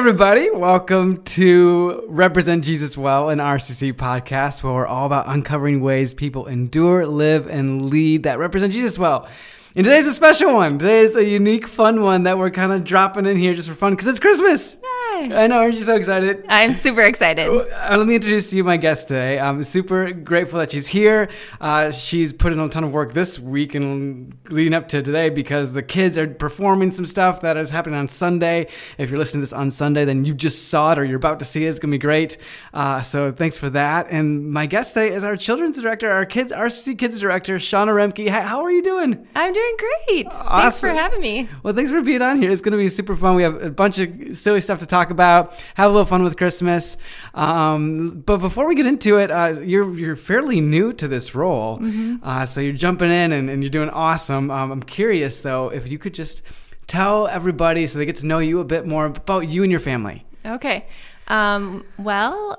everybody. Welcome to Represent Jesus Well, an RCC podcast where we're all about uncovering ways people endure, live, and lead that represent Jesus well. And today's a special one. Today's a unique, fun one that we're kind of dropping in here just for fun because it's Christmas. Yay. I know, aren't you so excited? I'm super excited. Uh, let me introduce to you my guest today. I'm super grateful that she's here. Uh, she's put in a ton of work this week and leading up to today because the kids are performing some stuff that is happening on Sunday. If you're listening to this on Sunday, then you just saw it or you're about to see it. It's going to be great. Uh, so thanks for that. And my guest today is our children's director, our kids, RCC Kids Director, Shauna Remke. Hi, how are you doing? I'm doing great. Thanks Awesome. for having me. Well, thanks for being on here. It's going to be super fun. We have a bunch of silly stuff to talk about. Have a little fun with Christmas. Um, but before we get into it, uh, you're you're fairly new to this role, uh, so you're jumping in and, and you're doing awesome. Um, I'm curious though if you could just tell everybody so they get to know you a bit more about you and your family. Okay. Um, well,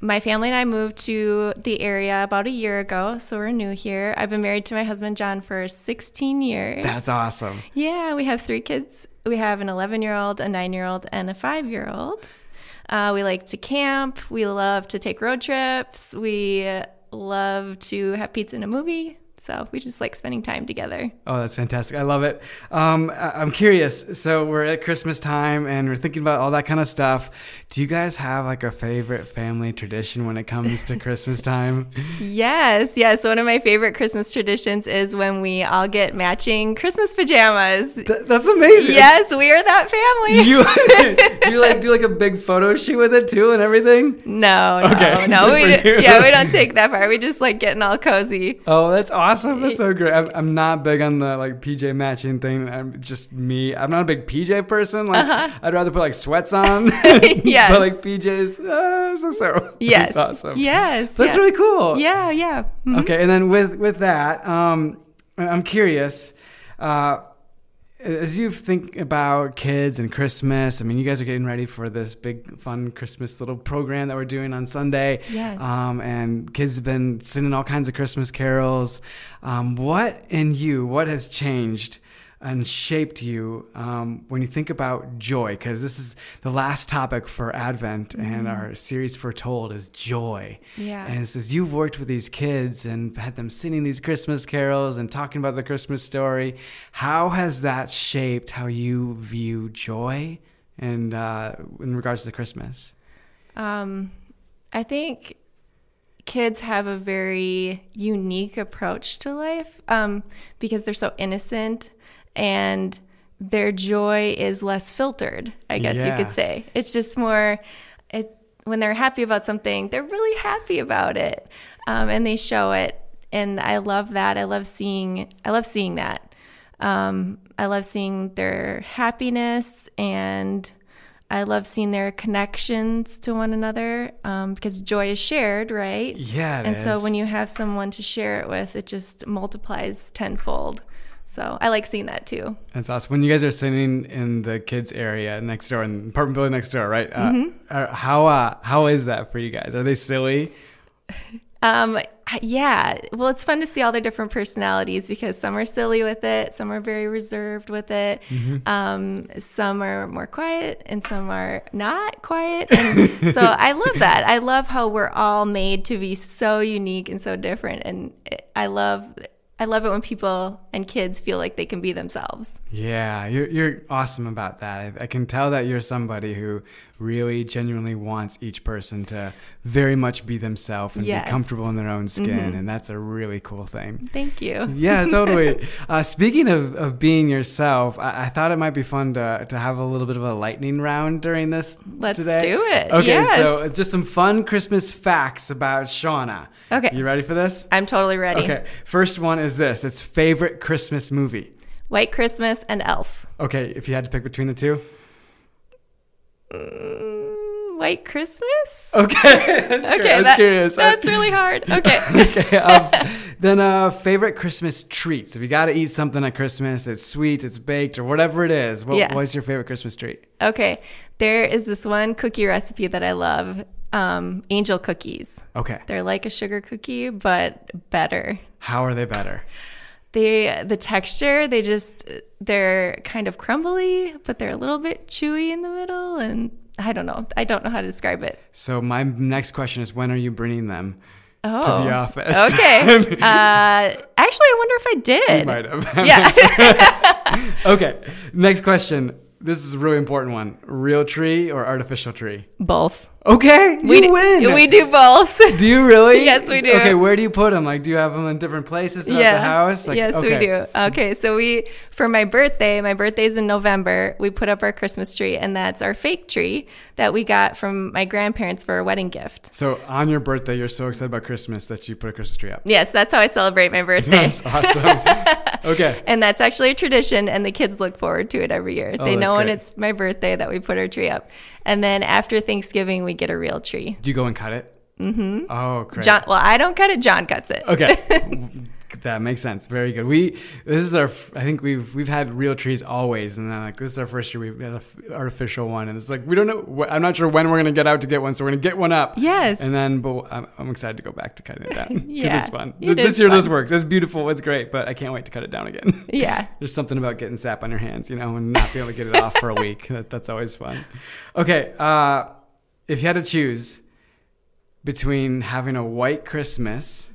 my family and I moved to the area about a year ago, so we're new here. I've been married to my husband John for 16 years. That's awesome. Yeah, we have three kids. We have an 11 year old, a nine year old, and a five year old. Uh, we like to camp. We love to take road trips. We love to have pizza and a movie. So we just like spending time together. Oh, that's fantastic. I love it. Um, I- I'm curious. So we're at Christmas time and we're thinking about all that kind of stuff. Do you guys have like a favorite family tradition when it comes to Christmas time? Yes, yes. One of my favorite Christmas traditions is when we all get matching Christmas pajamas. Th- that's amazing. Yes, we are that family. You you like do like a big photo shoot with it too and everything? no, no, Okay, no. good We yeah, we don't take that far. We just like getting all cozy. Oh, that's awesome. That's so great. I'm, I'm not big on the like PJ matching thing. I'm just me. I'm not a big PJ person. Like I'd rather put like sweats on. Uh-huh. Yes. But like PJs, uh, so so. Yes, That's awesome. Yes, That's yeah. really cool. Yeah, yeah. Mhm. Okay, and then with with that, um, I'm curious. Uh, as you think about kids and Christmas, I mean, you guys are getting ready for this big, fun Christmas little program that we're doing on Sunday. Yes. Um, and kids have been singing all kinds of Christmas carols. Um, what in you, what has changed and shaped you um, when you think about joy? Because this is the last topic for Advent, and our series Foretold is joy. Yeah. And it says you've worked with these kids and had them singing these Christmas carols and talking about the Christmas story. How has that shaped how you view joy and uh, in regards to Christmas? Um, I think kids have a very unique approach to life um, because they're so innocent and their joy is less filtered, I guess you could say. It's just more, it, when they're happy about something, they're really happy about it um, and they show it. And I love that. I love seeing, I love seeing that. Um, I love seeing their happiness and I love seeing their connections to one another um, because joy is shared, right? Yeah, it and so when you have someone to share it with, it just multiplies tenfold. So I like seeing that too. That's awesome. When you guys are sitting in the kids area next door, in the apartment building next door, right? Uh, Mm-hmm. how uh, how is that for you guys? Are they silly? Um, yeah. Well, it's fun to see all the different personalities because some are silly with it, some are very reserved with it, um, some are more quiet, and some are not quiet. And so I love that. I love how we're all made to be so unique and so different, and I love. I love it when people and kids feel like they can be themselves. Yeah, you're you're awesome about that. I, I can tell that you're somebody who really genuinely wants each person to very much be themselves and Yes. Mm-hmm. be comfortable in their own skin, and that's a really cool thing. Thank you. Yeah, totally. uh, speaking of, of being yourself, I, I thought it might be fun to, to have a little bit of a lightning round during this Let's today. do it. Okay, Yes. so just some fun Christmas facts about Shauna. Okay. You ready for this? I'm totally ready. Okay, first one is this. It's favorite Christmas movie. White Christmas and Elf. Okay, if you had to pick between the two. Mm, White Christmas? Okay, that's Okay. I was that- curious. that's really hard. Okay. okay. Um, then, uh, favorite Christmas treats. If you got to eat something at Christmas, it's sweet, it's baked, or whatever it is. What, Yeah. What's your favorite Christmas treat? Okay. There is this one cookie recipe that I love um, angel cookies. Okay. They're like a sugar cookie, but better. How are they better? They the texture they just they're kind of crumbly, but they're a little bit chewy in the middle, and I don't know. I don't know how to describe it. So my next question is, when are you bringing them Oh, to the office? okay. Uh, actually, I wonder if I did. You might have. Yeah. okay. Next question. This is a really important one. Real tree or artificial tree? Both. Okay, you we d- win. We do both. Do you really? Yes, we do. Okay, where do you put them? Like, do you have them in different places throughout the house? Like, yes, okay. we do. Okay, so we for my birthday, my birthday's in November. We put up our Christmas tree, and that's our fake tree that we got from my grandparents for a wedding gift. So on your birthday, you're so excited about Christmas that you put a Christmas tree up. Yes, that's how I celebrate my birthday. That's awesome. okay. and that's actually a tradition, and the kids look forward to it every year. Oh, they know when it's my birthday that we put our tree up. And then after Thanksgiving, we get a real tree. Do you go and cut it? Mm-hmm. Oh, great. John, well, I don't cut it. John cuts it. Okay. that makes sense. Very good. We this is our I think we've we've had real trees always and then like this is our first year we've got an artificial one and it's like we don't know I'm not sure when we're going to get out to get one so we're going to get one up. Yes. And then but I'm, I'm excited to go back to cutting it down because Yeah, it's fun. it this is year this works. It's beautiful. It's great, but I can't wait to cut it down again. Yeah. There's something about getting sap on your hands, you know, and not being able to get it off for a week. That, that's always fun. Okay, uh, if you had to choose between having a white Christmas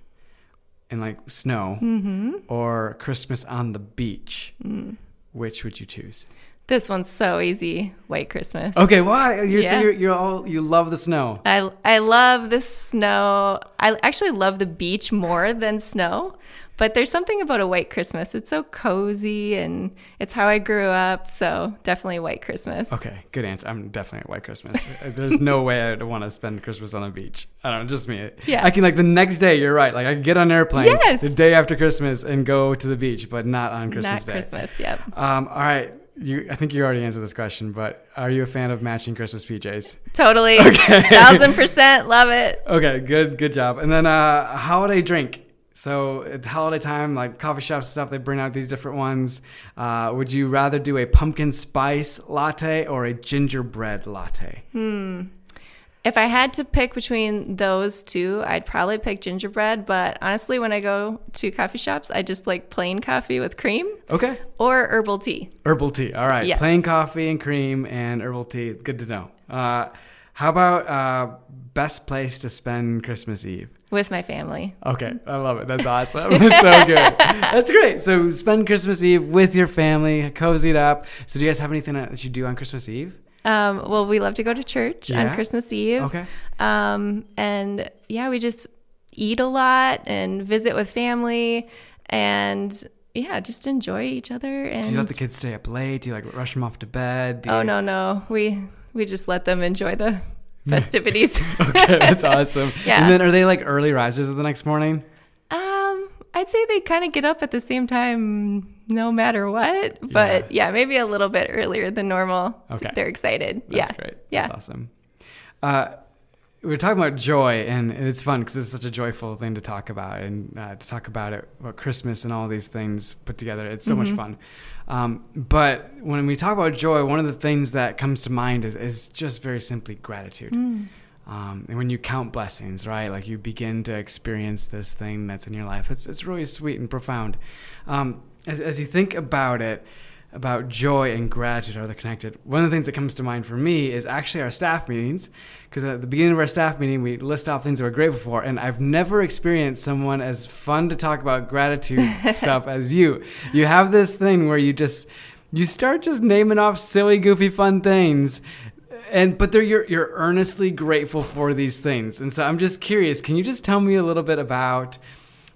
and like snow Mm-hmm. or Christmas on the beach, Mm. which would you choose? This one's so easy. White Christmas. Okay, why? You're, so you're, you're all you love the snow. I I love the snow. I actually love the beach more than snow. But there's something about a white Christmas. It's so cozy and it's how I grew up. So definitely white Christmas. Okay, good answer. I'm definitely at White Christmas. There's no way I'd want to spend Christmas on a beach. I don't know, just me. Yeah. I can like the next day. You're right. Like I can get on an airplane Yes. the day after Christmas and go to the beach, but not on Christmas Not Day. Christmas. Yep. Um, all right. You, I think you already answered this question, but are you a fan of matching Christmas PJs? Totally. Okay. Thousand percent love it. Okay, good, good job. And then uh, holiday drink. So it's holiday time, like coffee shops stuff, they bring out these different ones. Uh, would you rather do a pumpkin spice latte or a gingerbread latte? Hmm. If I had to pick between those two, I'd probably pick gingerbread. But honestly, when I go to coffee shops, I just like plain coffee with cream Okay. or herbal tea. Herbal tea. All right. Yes. Plain coffee and cream and herbal tea. Good to know. Uh, how about uh, best place to spend Christmas Eve? With my family. Okay, I love it. That's awesome. so good. That's great. So spend Christmas Eve with your family, cozied up. So do you guys have anything that you do on Christmas Eve? Um, well, we love to go to church Yeah? on Christmas Eve. Okay. Um, and yeah, we just eat a lot and visit with family and yeah, just enjoy each other. And Do you let the kids stay up late? Do you like rush them off to bed? Do oh you- no, no, we we just let them enjoy the festivities. Okay, that's awesome. Yeah. And then are they like early risers the next morning? Um, I'd say they kind of get up at the same time, no matter what. But yeah, maybe a little bit earlier than normal. Okay. they're excited. That's yeah, great. Yeah, That's awesome. Uh, we we're talking about joy, and it's fun because it's such a joyful thing to talk about, and uh, to talk about it about Christmas and all these things put together. It's so Mm-hmm. much fun. Um, but when we talk about joy, one of the things that comes to mind is, is just very simply gratitude. Mm. Um, and when you count blessings, right, like you begin to experience this thing that's in your life, it's it's really sweet and profound. Um, as as you think about it, about joy and gratitude are they connected? One of the things that comes to mind for me is actually our staff meetings, because at the beginning of our staff meeting, we list off things that we're grateful for, and I've never experienced someone as fun to talk about gratitude stuff as you. You have this thing where you just you start just naming off silly, goofy, fun things and but they're you're you're earnestly grateful for these things and so i'm just curious can you just tell me a little bit about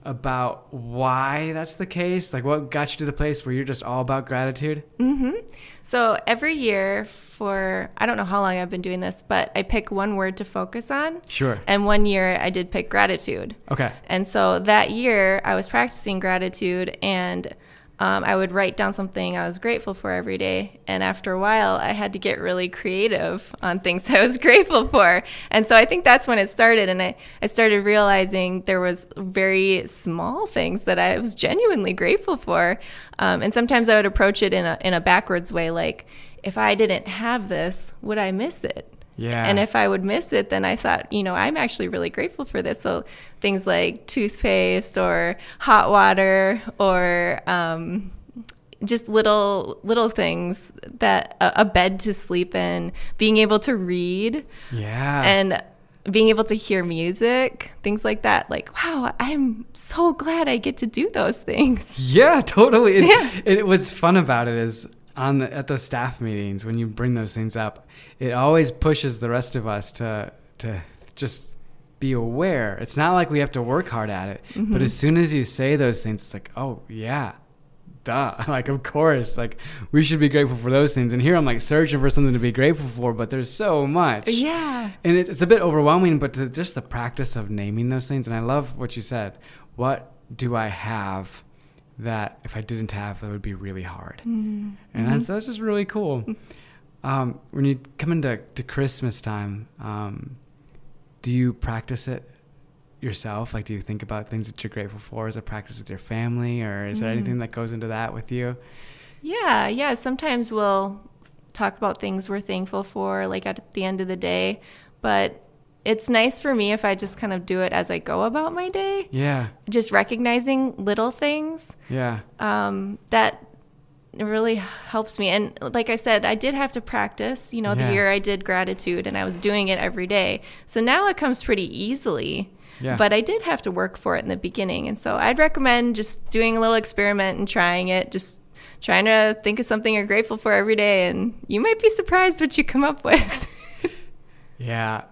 about why that's the case like what got you to the place where you're just all about gratitude Mm-hmm. So every year for I don't know how long I've been doing this, but I pick one word to focus on. Sure. And one year I did pick gratitude. okay And so that year I was practicing gratitude and um, I would write down something I was grateful for every day. And after a while, I had to get really creative on things I was grateful for. And so I think that's when it started. And I, I started realizing there was very small things that I was genuinely grateful for. Um, and sometimes I would approach it in a, in a backwards way, like, if I didn't have this, would I miss it? Yeah. And if I would miss it, then I thought, you know, I'm actually really grateful for this. So things like toothpaste or hot water or um, just little little things that a, a bed to sleep in, being able to read, yeah. and being able to hear music, things like that. Like, wow, I'm so glad I get to do those things. Yeah, totally. It, Yeah. It, what's fun about it is on the, at the staff meetings when you bring those things up, it always pushes the rest of us to to just be aware. It's not like we have to work hard at it, but mm-hmm. as soon as you say those things, it's like, oh yeah. Duh. Like, of course. Like, we should be grateful for those things. And here I'm like searching for something to be grateful for, but there's so much. Yeah. And it- it's a bit overwhelming, but to just the practice of naming those things. And I love what you said. What do I have that if I didn't have, it would be really hard? And that's, that's just really cool. Um, when you come into to Christmas time, um, do you practice it yourself? Like, do you think about things that you're grateful for as a practice with your family, or is there anything that goes into that with you? Yeah, yeah. Sometimes we'll talk about things we're thankful for, like at the end of the day. But it's nice for me if I just kind of do it as I go about my day, Yeah, just recognizing little things yeah, um, that really helps me. And like I said, I did have to practice, you know, Yeah. the year I did gratitude and I was doing it every day. So now it comes pretty easily. Yeah. But I did have to work for it in the beginning. And so I'd recommend just doing a little experiment and trying it, just trying to think of something you're grateful for every day. And you might be surprised what you come up with. yeah.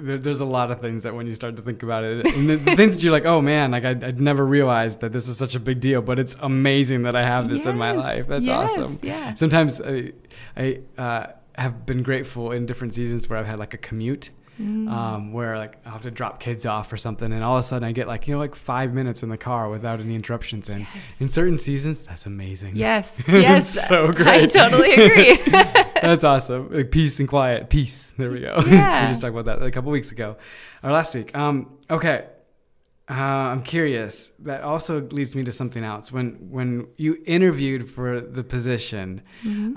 There, there's a lot of things that when you start to think about it, and the, the things that you're like, oh man, like I, I'd never realized that this was such a big deal, but it's amazing that I have this in my life. That's yes, awesome. yeah. Sometimes I, I uh, have been grateful in different seasons where I've had like a commute. Mm. Um, where like I'll have to drop kids off or something, and all of a sudden I get like you know like five minutes in the car without any interruptions. And Yes. in certain seasons, that's amazing. yes, yes. so great. I totally agree. That's awesome. Like peace and quiet. Peace. There we go. Yeah. we just talked about that a couple weeks ago, or last week. Um, okay. Uh, I'm curious. That also leads me to something else. When when you interviewed for the position,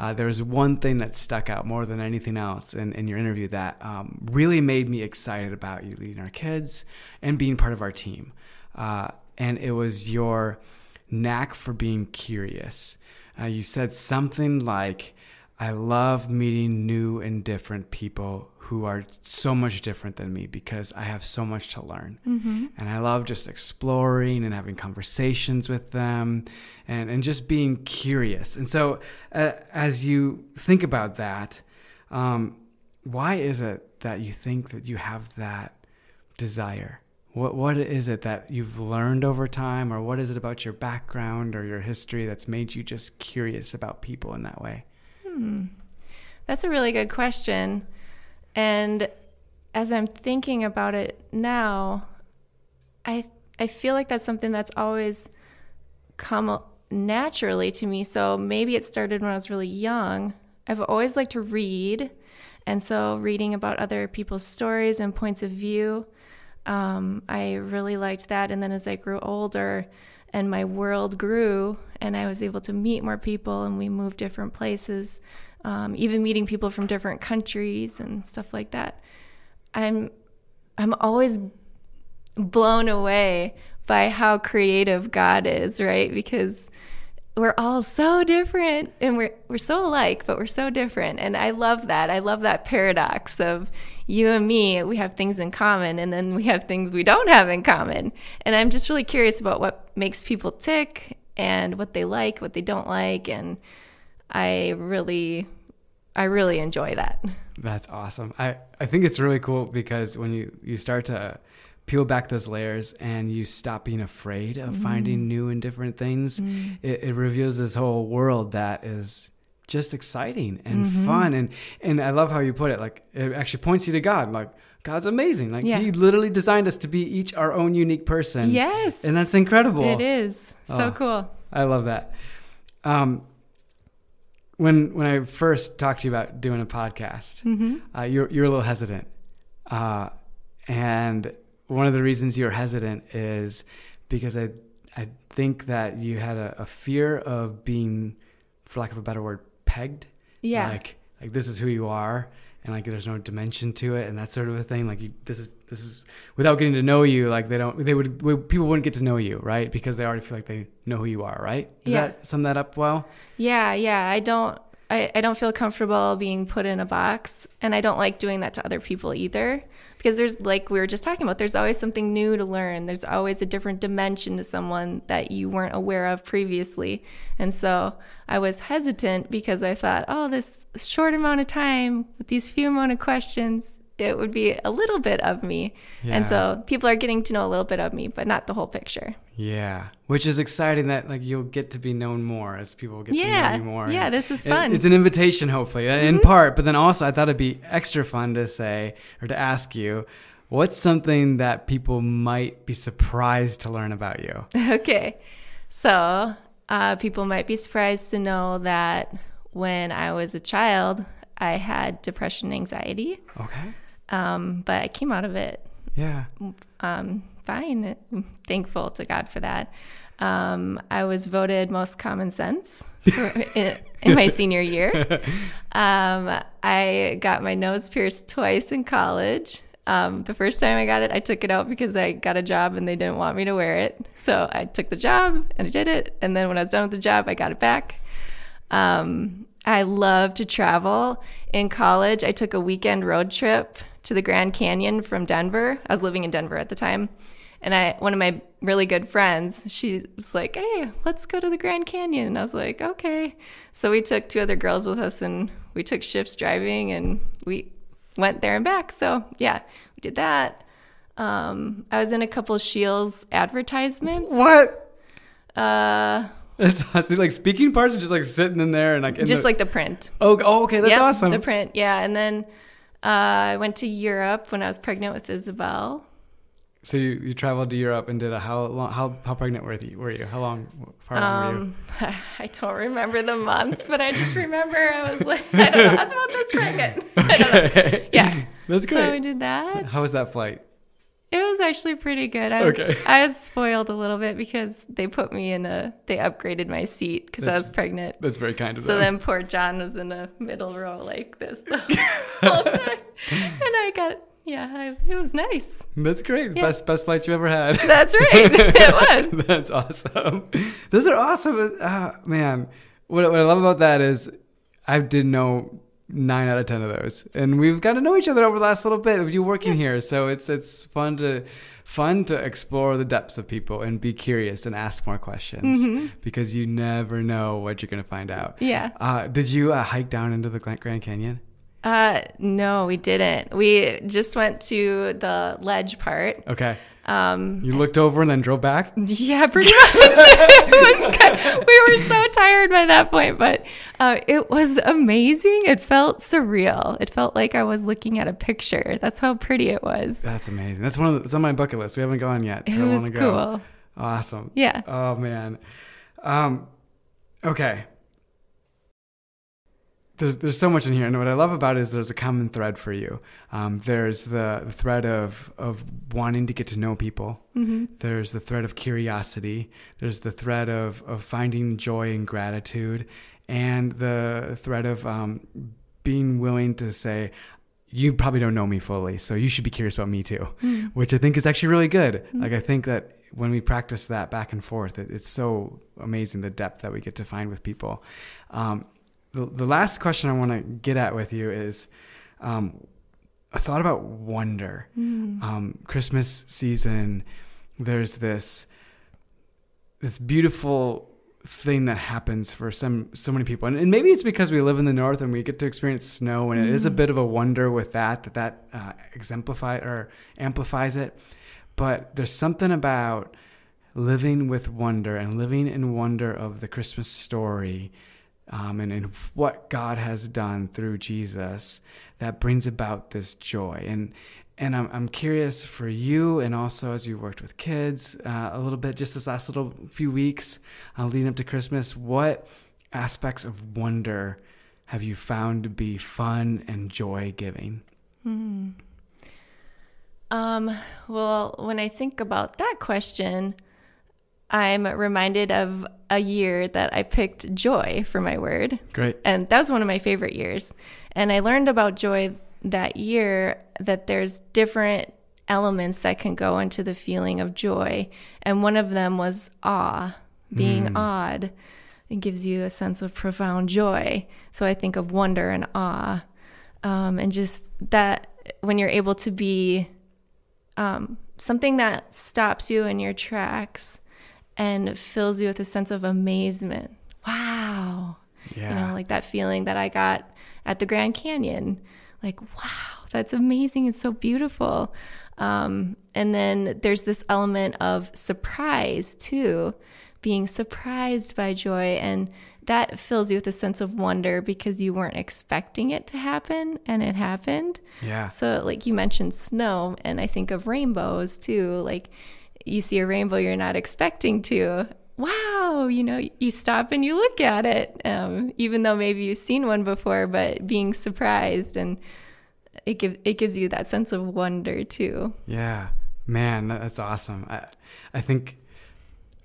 uh, there was one thing that stuck out more than anything else in, in your interview that um, really made me excited about you leading our kids and being part of our team. Uh, and it was your knack for being curious. Uh, you said something like, I love meeting new and different people who are so much different than me because I have so much to learn. And I love just exploring and having conversations with them and, and just being curious. And so, uh, as you think about that, um, why is it that you think that you have that desire? What what is it that you've learned over time, or what is it about your background or your history that's made you just curious about people in that way? That's a really good question. And as I'm thinking about it now, I I feel like that's something that's always come naturally to me. So maybe it started when I was really young. I've always liked to read, and so reading about other people's stories and points of view, um, I really liked that. And then as I grew older, and my world grew, and I was able to meet more people, and we moved different places, um, even meeting people from different countries and stuff like that. I'm I'm always blown away by how creative God is, right? Because we're all so different and we're we're so alike, but we're so different. And I love that. I love that paradox of you and me, we have things in common and then we have things we don't have in common. And I'm just really curious about what makes people tick and what they like, what they don't like, and I really I really enjoy that. That's awesome. I, I think it's really cool because when you, you start to peel back those layers and you stop being afraid of mm-hmm. finding new and different things, mm. it, it reveals this whole world that is just exciting and mm-hmm. fun. And, and I love how you put it. Like, it actually points you to God. Like, God's amazing. Like, Yeah. He literally designed us to be each our own unique person. Yes. And that's incredible. It is. So Oh. cool. I love that. Um, when when I first talked to you about doing a podcast, uh, you're you're a little hesitant, uh, and one of the reasons you're hesitant is because I I think that you had a, a fear of being, for lack of a better word, pegged. Yeah. Like like this is who you are, and like there's no dimension to it and that sort of a thing. Like you, this is this is without getting to know you. Like they don't they would people wouldn't get to know you right because they already feel like they know who you are right. Does Yeah. that sum that up well? Yeah, yeah. I don't I, I don't feel comfortable being put in a box and I don't like doing that to other people either. Because there's like we were just talking about, there's always something new to learn. There's always a different dimension to someone that you weren't aware of previously. And so I was hesitant because I thought, oh, this short amount of time with these few amount of questions, it would be a little bit of me. And so people are getting to know a little bit of me, but not the whole picture. Yeah, which is exciting that like you'll get to be known more as people get to know you more. Yeah, this is fun. Mm-hmm. It's an invitation, hopefully, in part. But then also, I thought it'd be extra fun to say or to ask you, what's something that people might be surprised to learn about you? Okay. So, uh, people might be surprised to know that when I was a child, I had depression and anxiety, Okay. Um, but I came out of it Yeah. um, fine. I'm thankful to God for that. Um, I was voted most common sense in, in my senior year. Um, I got my nose pierced twice in college. Um, the first time I got it, I took it out because I got a job and they didn't want me to wear it. So I took the job and I did it. And then when I was done with the job, I got it back. Um, I love to travel. In college, I took a weekend road trip to the Grand Canyon from Denver. I was living in Denver at the time. And I, one of my really good friends, she was like, "Hey, let's go to the Grand Canyon." And I was like, "Okay." So we took two other girls with us, and we took shifts driving, and we went there and back. So yeah, we did that. Um, I was in a couple of Shields advertisements. What? Uh, That's awesome. Like speaking parts are just like sitting in there and like in just the- like the print. oh, oh okay, that's Yep, awesome. The print, yeah. And then uh, I went to Europe when I was pregnant with Isabel. so you, you traveled to Europe and did a how long how how pregnant were you? Were you how long? How long were you? Um, I don't remember the months, but I just remember I was like, I don't know, I was about this pregnant. I don't know. Okay. Yeah. That's So we great. did that. How was that flight? It was actually pretty good. I was, Okay. I was spoiled a little bit because they put me in a, they upgraded my seat because I was pregnant. That's very kind of So them. So then poor John was in a middle row like this the whole time. And I got, yeah, I, it was nice. That's great. Yeah. Best best flight you've ever had. That's right. it was. That's awesome. Those are awesome. Uh, man, what, what I love about that is I didn't know nine out of ten of those, and we've got to know each other over the last little bit of you working here. So it's it's fun to fun to explore the depths of people and be curious and ask more questions because you never know what you're going to find out. Yeah. Uh, did you uh, hike down into the Grand Canyon? Uh, no, we didn't. We just went to the ledge part. Okay. Um, You looked over and then drove back. yeah, pretty much. it was good. We were so tired by that point, but uh, it was amazing. It felt surreal. It felt like I was looking at a picture. That's how pretty it was. That's amazing. That's one of the, it's on my bucket list. We haven't gone yet, so It I was want to go. cool. Awesome. Yeah. Oh man. Um okay. There's there's so much in here, and what I love about it is there's a common thread for you. Um, there's the, the thread of of wanting to get to know people. Mm-hmm. There's the thread of curiosity. There's the thread of of finding joy and gratitude, and the thread of um, being willing to say, "You probably don't know me fully, so you should be curious about me too," which I think is actually really good. Like I think that when we practice that back and forth, it, it's so amazing the depth that we get to find with people. Um, the, the last question I want to get at with you is um, a thought about wonder. Um, Christmas season, there's this this beautiful thing that happens for some so many people, and, and maybe it's because we live in the north and we get to experience snow, and it is a bit of a wonder with that that that uh, exemplify or amplifies it. But there's something about living with wonder and living in wonder of the Christmas story um, and, and what God has done through Jesus that brings about this joy. And and I'm, I'm curious for you, and also as you worked with kids uh, a little bit, just this last little few weeks uh, leading up to Christmas, what aspects of wonder have you found to be fun and joy giving? Um, well, when I think about that question, I'm reminded of a year that I picked joy for my word. Great. And that was one of my favorite years. And I learned about joy that year that there's different elements that can go into the feeling of joy. And one of them was awe, being mm. awed. It gives you a sense of profound joy. So I think of wonder and awe. Um, and just that when you're able to be um, something that stops you in your tracks and fills you with a sense of amazement. Wow. Yeah. You know, like that feeling that I got at the Grand Canyon. Like, wow, that's amazing. It's so beautiful. Um, and then there's this element of surprise too, being surprised by joy. And that fills you with a sense of wonder because you weren't expecting it to happen and it happened. Yeah. So, like you mentioned snow, and I think of rainbows too. Like you see a rainbow you're not expecting to. Wow, you know, you stop and you look at it, um, even though maybe you've seen one before, but being surprised and it gives it gives you that sense of wonder too. Yeah, man, that's awesome. I I think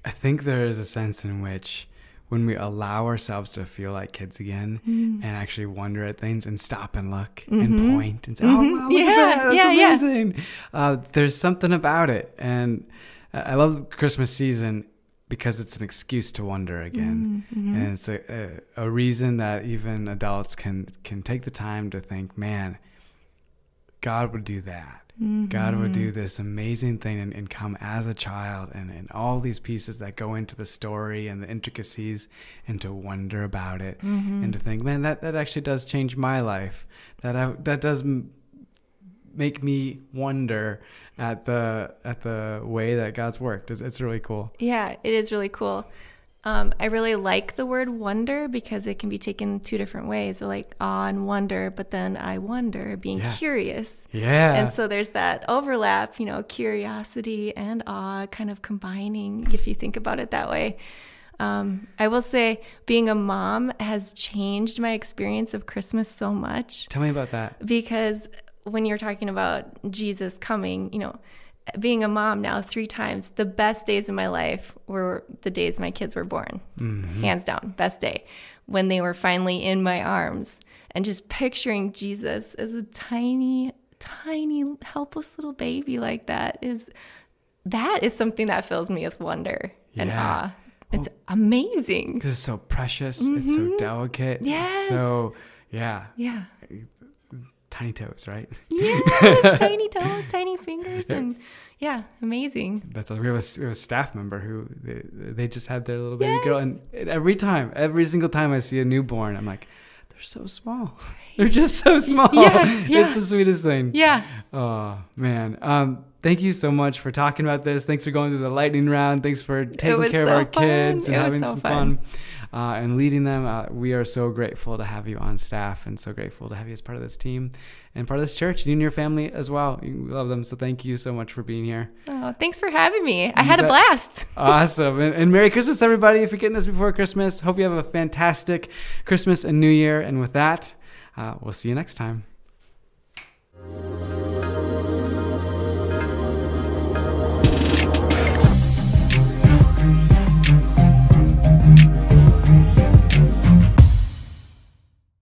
I think there is a sense in which when we allow ourselves to feel like kids again mm. and actually wonder at things and stop and look mm-hmm. and point and say, mm-hmm. "Oh wow, look yeah, at that! That's yeah, amazing!" Yeah. Uh, there's something about it, and I love Christmas season because it's an excuse to wonder again, mm-hmm. and it's a, a, a reason that even adults can can take the time to think, "Man, God would do that." Mm-hmm. God would do this amazing thing and, and come as a child and, and all these pieces that go into the story and the intricacies and to wonder about it mm-hmm. and to think, man, that, that actually does change my life. That I, that does m- make me wonder at the at the way that God's worked. It's, it's really cool. Yeah, it is really cool. Um, I really like the word wonder because it can be taken two different ways. So like awe and wonder, but then I wonder, being yeah. curious. Yeah. And so there's that overlap, you know, curiosity and awe kind of combining if you think about it that way. Um, I will say being a mom has changed my experience of Christmas so much. Tell me about that. Because when you're talking about Jesus coming, you know, being a mom now three times, the best days of my life were the days my kids were born. Mm-hmm. Hands down, best day. When they were finally in my arms and just picturing Jesus as a tiny, tiny, helpless little baby like that is that is something that fills me with wonder yeah. and awe. It's well, amazing. Because it's so precious. Mm-hmm. It's so mm-hmm. delicate. Yes. So, yeah. Yeah tiny toes, right? Yeah, tiny toes, tiny fingers, and yeah, amazing. That's we have a, we have a staff member who they, they just had their little baby yes. girl, and every time, every single time I see a newborn, I'm like, they're so small. They're just so small. Yeah, yeah. It's the sweetest thing. Yeah. Oh man. Um, thank you so much for talking about this. Thanks for going through the lightning round. Thanks for taking care so of our fun. kids and having so some fun. fun uh, and leading them. Uh, we are so grateful to have you on staff and so grateful to have you as part of this team and part of this church and you and your family as well. We love them. So thank you so much for being here. Oh, thanks for having me. I had a blast. awesome. And, and Merry Christmas, everybody. If you're getting this before Christmas, hope you have a fantastic Christmas and New Year. And with that, uh, we'll see you next time.